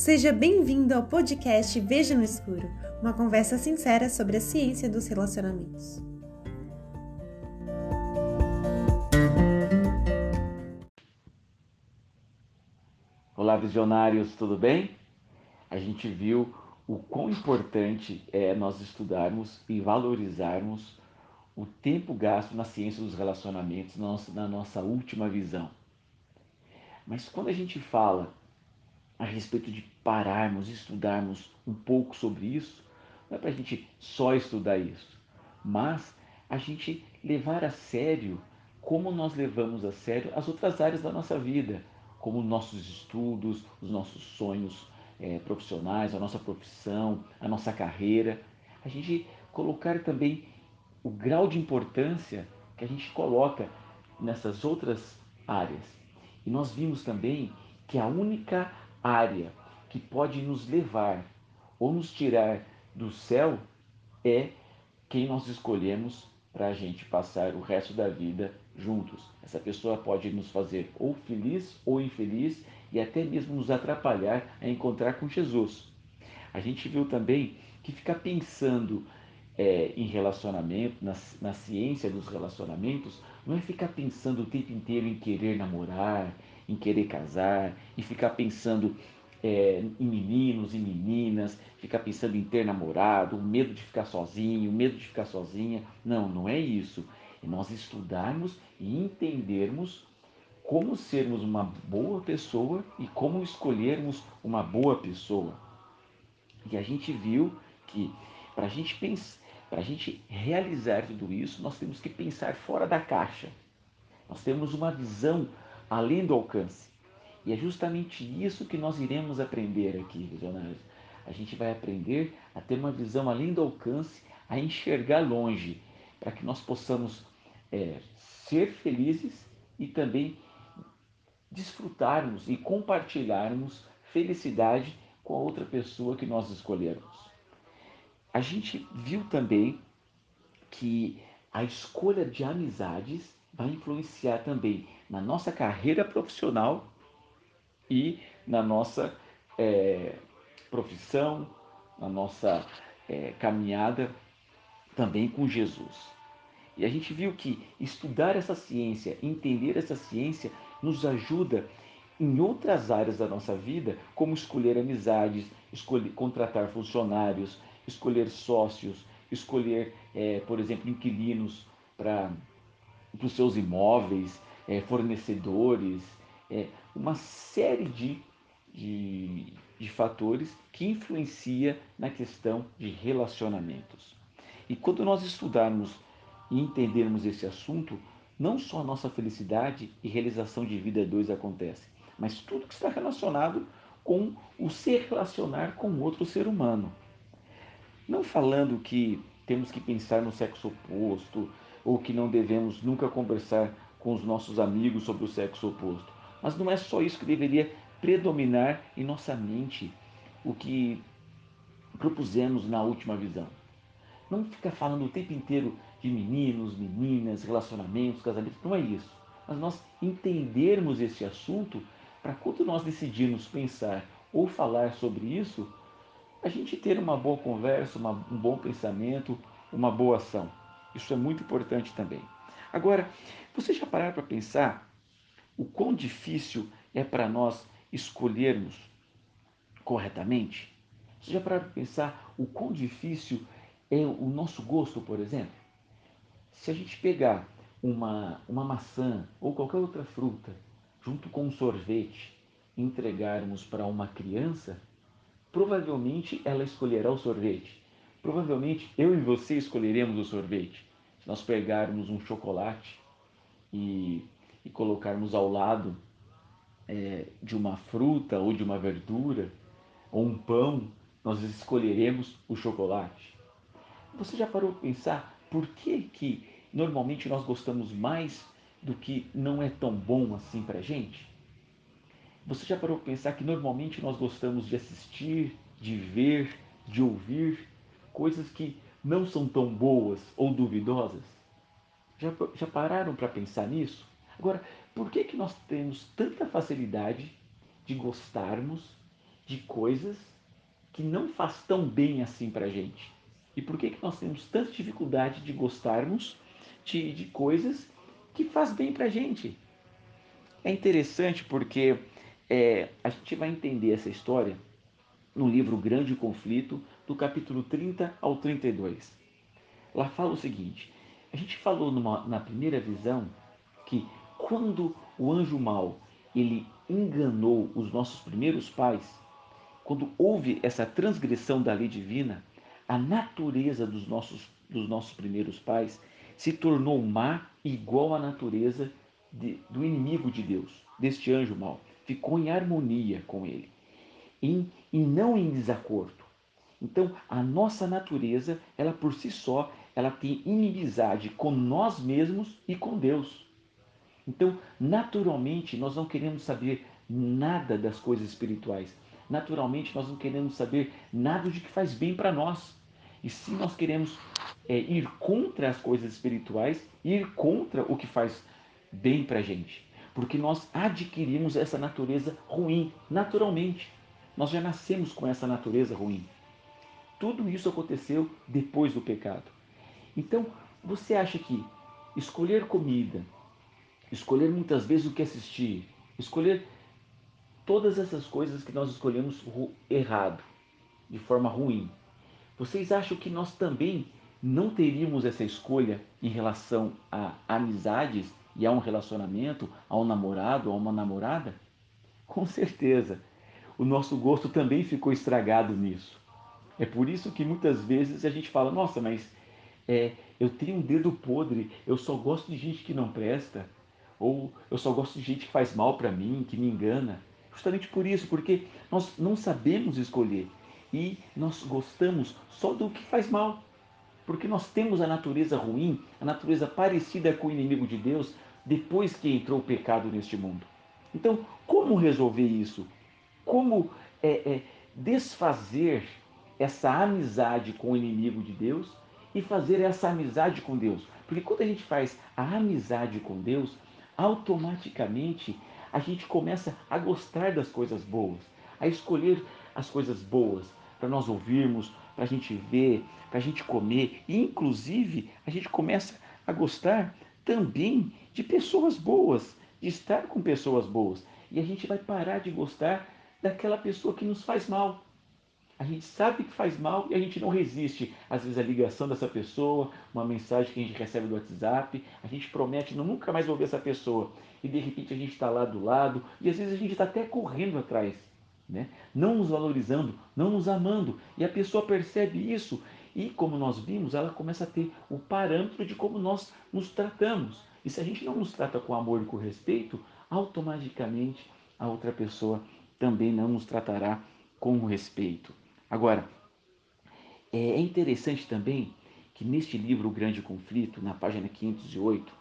Seja bem-vindo ao podcast Veja no Escuro, uma conversa sincera sobre a ciência dos relacionamentos. Olá, visionários, tudo bem? A gente viu o quão importante é nós estudarmos e valorizarmos o tempo gasto na ciência dos relacionamentos na nossa última visão. Mas quando a gente fala a respeito de pararmos, estudarmos um pouco sobre isso, não é para a gente só estudar isso, mas a gente levar a sério como nós levamos a sério as outras áreas da nossa vida, como nossos estudos, os nossos sonhos é, profissionais, a nossa profissão, a nossa carreira. A gente colocar também o grau de importância que a gente coloca nessas outras áreas. E nós vimos também que a única área que pode nos levar ou nos tirar do céu é quem nós escolhemos para a gente passar o resto da vida juntos. Essa pessoa pode nos fazer ou feliz ou infeliz e até mesmo nos atrapalhar a encontrar com Jesus. A gente viu também que ficar pensando é, em relacionamento, na, na ciência dos relacionamentos, não é ficar pensando o tempo inteiro em querer namorar, em querer casar, e ficar pensando é, em meninos e meninas, ficar pensando em ter namorado, o medo de ficar sozinho, o medo de ficar sozinha. Não, não é isso. É nós estudarmos e entendermos como sermos uma boa pessoa e como escolhermos uma boa pessoa. E a gente viu que para a gente pensar, para a gente realizar tudo isso, nós temos que pensar fora da caixa. Nós temos uma visão além do alcance. E é justamente isso que nós iremos aprender aqui, visionários. A gente vai aprender a ter uma visão além do alcance, a enxergar longe, para que nós possamos é, ser felizes e também desfrutarmos e compartilharmos felicidade com a outra pessoa que nós escolhermos. A gente viu também que a escolha de amizades vai influenciar também na nossa carreira profissional e na nossa é, profissão, na nossa é, caminhada também com Jesus. E a gente viu que estudar essa ciência, entender essa ciência, nos ajuda em outras áreas da nossa vida, como escolher amizades, escolher, contratar funcionários, escolher sócios, escolher, é, por exemplo, inquilinos para os seus imóveis, é, fornecedores, é, uma série de, de, de fatores que influencia na questão de relacionamentos. E quando nós estudarmos e entendermos esse assunto, não só a nossa felicidade e realização de vida dois acontece, mas tudo que está relacionado com o se relacionar com outro ser humano. Não falando que temos que pensar no sexo oposto ou que não devemos nunca conversar com os nossos amigos sobre o sexo oposto. Mas não é só isso que deveria predominar em nossa mente o que propusemos na última visão. Não ficar falando o tempo inteiro de meninos, meninas, relacionamentos, casamentos, não é isso. Mas nós entendermos esse assunto para quando nós decidirmos pensar ou falar sobre isso, a gente ter uma boa conversa, uma, um bom pensamento, uma boa ação. Isso é muito importante também. Agora, você já pararam para pensar o quão difícil é para nós escolhermos corretamente? Você já pararam para pensar o quão difícil é o nosso gosto, por exemplo? Se a gente pegar uma, uma maçã ou qualquer outra fruta junto com um sorvete entregarmos para uma criança, provavelmente ela escolherá o sorvete. Provavelmente eu e você escolheremos o sorvete. Nós pegarmos um chocolate e e colocarmos ao lado é, de uma fruta ou de uma verdura ou um pão, nós escolheremos o chocolate. Você já parou para pensar por que, que normalmente nós gostamos mais do que não é tão bom assim para a gente? Você já parou para pensar que normalmente nós gostamos de assistir, de ver, de ouvir coisas que não são tão boas ou duvidosas? Já, já pararam para pensar nisso? Agora, por que, que nós temos tanta facilidade de gostarmos, de coisas que não faz tão bem assim para a gente? E por que, que nós temos tanta dificuldade de gostarmos de, de coisas que faz bem para gente? É interessante porque é, a gente vai entender essa história no livro Grande Conflito, do capítulo 30 ao 32. Lá fala o seguinte: a gente falou numa, na primeira visão que quando o anjo mau ele enganou os nossos primeiros pais, quando houve essa transgressão da lei divina, a natureza dos nossos, dos nossos primeiros pais se tornou má igual à natureza de, do inimigo de Deus, deste anjo mau. Ficou em harmonia com ele em, e não em desacordo. Então, a nossa natureza, ela por si só, ela tem inimizade com nós mesmos e com Deus. Então, naturalmente, nós não queremos saber nada das coisas espirituais. Naturalmente, nós não queremos saber nada de que faz bem para nós. E se nós queremos é, ir contra as coisas espirituais, ir contra o que faz bem para a gente. Porque nós adquirimos essa natureza ruim, naturalmente. Nós já nascemos com essa natureza ruim. Tudo isso aconteceu depois do pecado. Então, você acha que escolher comida, escolher muitas vezes o que assistir, escolher todas essas coisas que nós escolhemos errado, de forma ruim, vocês acham que nós também não teríamos essa escolha em relação a amizades e a um relacionamento, a um namorado, a uma namorada? Com certeza o nosso gosto também ficou estragado nisso. É por isso que muitas vezes a gente fala: nossa, mas é, eu tenho um dedo podre, eu só gosto de gente que não presta, ou eu só gosto de gente que faz mal para mim, que me engana. Justamente por isso, porque nós não sabemos escolher e nós gostamos só do que faz mal. Porque nós temos a natureza ruim, a natureza parecida com o inimigo de Deus, depois que entrou o pecado neste mundo. Então, como resolver isso? como é, é, desfazer essa amizade com o inimigo de Deus e fazer essa amizade com Deus. Porque quando a gente faz a amizade com Deus, automaticamente a gente começa a gostar das coisas boas, a escolher as coisas boas para nós ouvirmos, para a gente ver, para a gente comer. E, inclusive, a gente começa a gostar também de pessoas boas, de estar com pessoas boas. E a gente vai parar de gostar daquela pessoa que nos faz mal. A gente sabe que faz mal e a gente não resiste. Às vezes a ligação dessa pessoa, uma mensagem que a gente recebe do WhatsApp, a gente promete nunca mais ouvir essa pessoa. E de repente a gente está lá do lado e às vezes a gente está até correndo atrás. Né? Não nos valorizando, não nos amando. E a pessoa percebe isso e, como nós vimos, ela começa a ter o parâmetro de como nós nos tratamos. E se a gente não nos trata com amor e com respeito, automaticamente a outra pessoa também não nos tratará com respeito. Agora, é interessante também que neste livro O Grande Conflito, na página 508,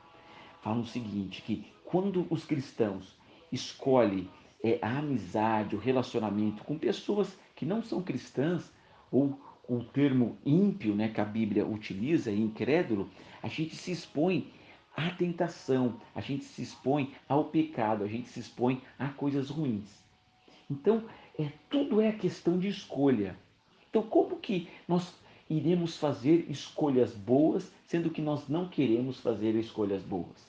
fala o seguinte, que quando os cristãos escolhem é, a amizade, o relacionamento com pessoas que não são cristãs, ou o termo ímpio né, que a Bíblia utiliza, incrédulo, a gente se expõe à tentação, a gente se expõe ao pecado, a gente se expõe a coisas ruins. Então, é, tudo é questão de escolha. Então, como que nós iremos fazer escolhas boas, sendo que nós não queremos fazer escolhas boas?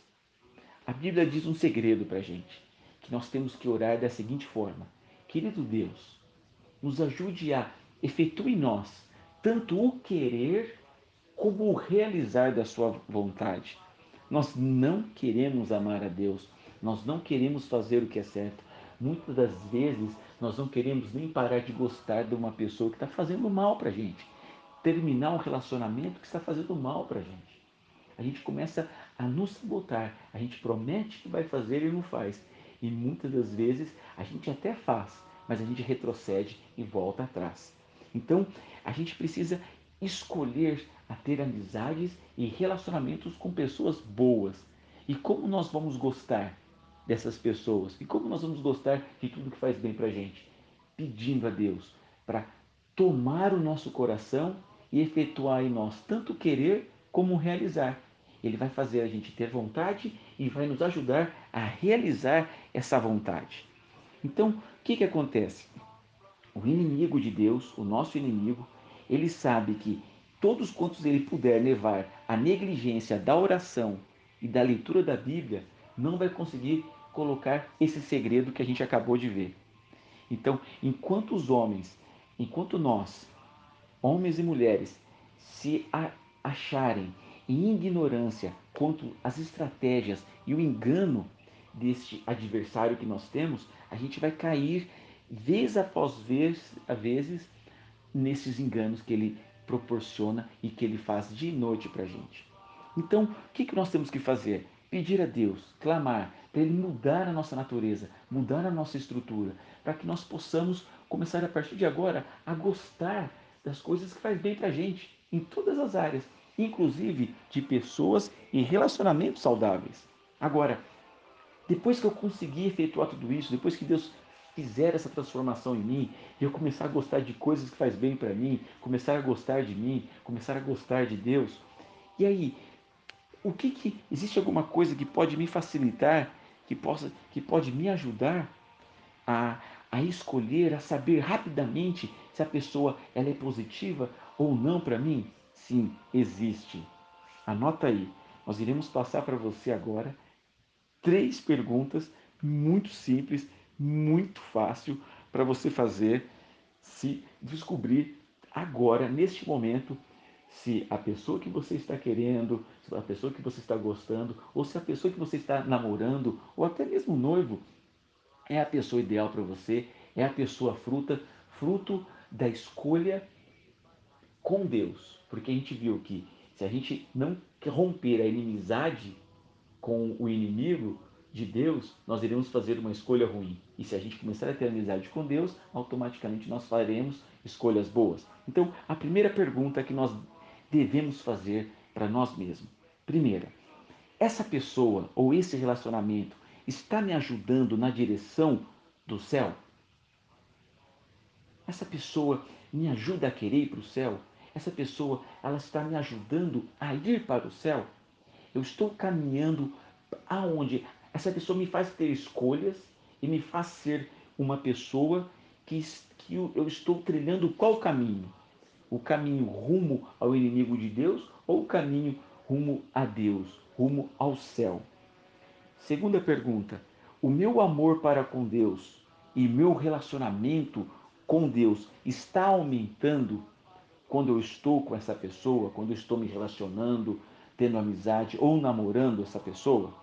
A Bíblia diz um segredo para a gente, que nós temos que orar da seguinte forma: Querido Deus, nos ajude a efetuar em nós tanto o querer como o realizar da Sua vontade. Nós não queremos amar a Deus, nós não queremos fazer o que é certo, Muitas das vezes nós não queremos nem parar de gostar de uma pessoa que está fazendo mal para a gente. Terminar um relacionamento que está fazendo mal para a gente. A gente começa a nos sabotar. A gente promete que vai fazer e não faz. E muitas das vezes a gente até faz, mas a gente retrocede e volta atrás. Então a gente precisa escolher a ter amizades e relacionamentos com pessoas boas. E como nós vamos gostar dessas pessoas. E como nós vamos gostar de tudo que faz bem para a gente? Pedindo a Deus para tomar o nosso coração e efetuar em nós tanto querer como realizar. Ele vai fazer a gente ter vontade e vai nos ajudar a realizar essa vontade. Então, o que, que acontece? o inimigo de Deus, o nosso inimigo, ele sabe que todos quantos ele puder levar à negligência da oração e da leitura da Bíblia, não vai conseguir colocar esse segredo que a gente acabou de ver. Então, enquanto os homens, enquanto nós, homens e mulheres, se acharem em ignorância quanto às estratégias e o engano deste adversário que nós temos, a gente vai cair vez após vez, a vezes nesses enganos que ele proporciona e que ele faz de noite para a gente. Então, o que, que nós temos que fazer? Pedir a Deus, clamar, para Ele mudar a nossa natureza, mudar a nossa estrutura, para que nós possamos começar a partir de agora a gostar das coisas que faz bem para a gente, em todas as áreas, inclusive de pessoas e relacionamentos saudáveis. Agora, depois que eu conseguir efetuar tudo isso, depois que Deus fizer essa transformação em mim, e eu começar a gostar de coisas que faz bem para mim, começar a gostar de mim, começar a gostar de Deus. E aí, o que que existe alguma coisa que pode me facilitar, que possa que pode me ajudar a, a escolher, a saber rapidamente se a pessoa ela é positiva ou não para mim? Sim, existe. Anota aí. Nós iremos passar para você agora três perguntas muito simples muito fácil para você fazer se descobrir agora, neste momento, se a pessoa que você está querendo, se a pessoa que você está gostando, ou se a pessoa que você está namorando, ou até mesmo noivo, é a pessoa ideal para você, é a pessoa fruta, fruto da escolha com Deus. Porque a gente viu que se a gente não romper a inimizade com o inimigo, de Deus, nós iremos fazer uma escolha ruim. E se a gente começar a ter amizade com Deus, automaticamente nós faremos escolhas boas. Então, a primeira pergunta que nós devemos fazer para nós mesmos: primeira, essa pessoa ou esse relacionamento está me ajudando na direção do céu? Essa pessoa me ajuda a querer ir para o céu? Essa pessoa, ela está me ajudando a ir para o céu? Eu estou caminhando aonde essa pessoa me faz ter escolhas e me faz ser uma pessoa que, que eu estou trilhando qual caminho? O caminho rumo ao inimigo de Deus ou o caminho rumo a Deus, rumo ao céu? Segunda pergunta: o meu amor para com Deus e meu relacionamento com Deus está aumentando quando eu estou com essa pessoa, quando eu estou me relacionando, tendo amizade ou namorando essa pessoa?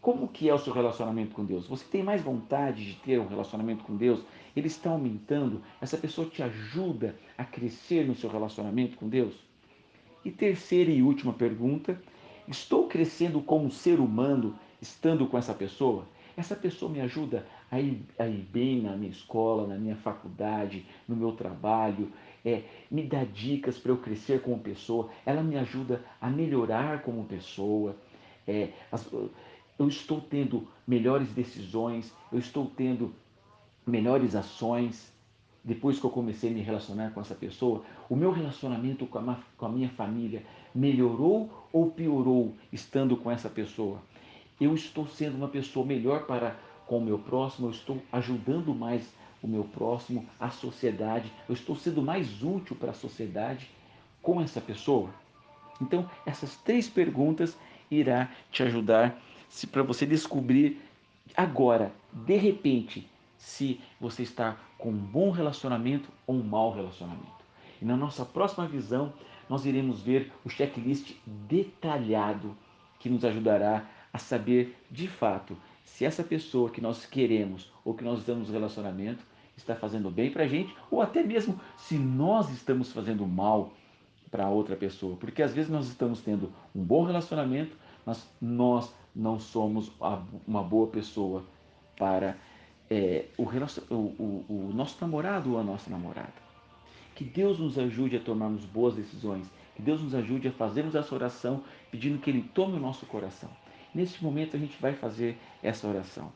Como que é o seu relacionamento com Deus? Você tem mais vontade de ter um relacionamento com Deus? Ele está aumentando? Essa pessoa te ajuda a crescer no seu relacionamento com Deus? E terceira e última pergunta: estou crescendo como ser humano estando com essa pessoa? Essa pessoa me ajuda a ir, a ir bem na minha escola, na minha faculdade, no meu trabalho, é, me dá dicas para eu crescer como pessoa, ela me ajuda a melhorar como pessoa. É, as, eu estou tendo melhores decisões, eu estou tendo melhores ações depois que eu comecei a me relacionar com essa pessoa? O meu relacionamento com a, com a minha família melhorou ou piorou estando com essa pessoa? Eu estou sendo uma pessoa melhor para com o meu próximo, eu estou ajudando mais o meu próximo, a sociedade, eu estou sendo mais útil para a sociedade com essa pessoa? Então, essas três perguntas irá te ajudar se para você descobrir agora, de repente, se você está com um bom relacionamento ou um mau relacionamento. E na nossa próxima visão, nós iremos ver o checklist detalhado que nos ajudará a saber de fato se essa pessoa que nós queremos ou que nós estamos no relacionamento está fazendo bem para a gente ou até mesmo se nós estamos fazendo mal para outra pessoa. Porque às vezes nós estamos tendo um bom relacionamento, mas nós não somos uma boa pessoa para é, o, o, o, nosso namorado ou a nossa namorada. Que Deus nos ajude a tomarmos boas decisões. Que Deus nos ajude a fazermos essa oração pedindo que Ele tome o nosso coração. Neste momento a gente vai fazer essa oração.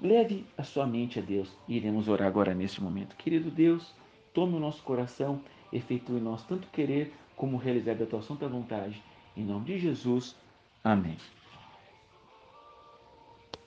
Leve a sua mente a Deus e iremos orar agora neste momento. Querido Deus, tome o nosso coração, efetue em nós tanto querer como realizar da tua santa vontade. Em nome de Jesus. Amém.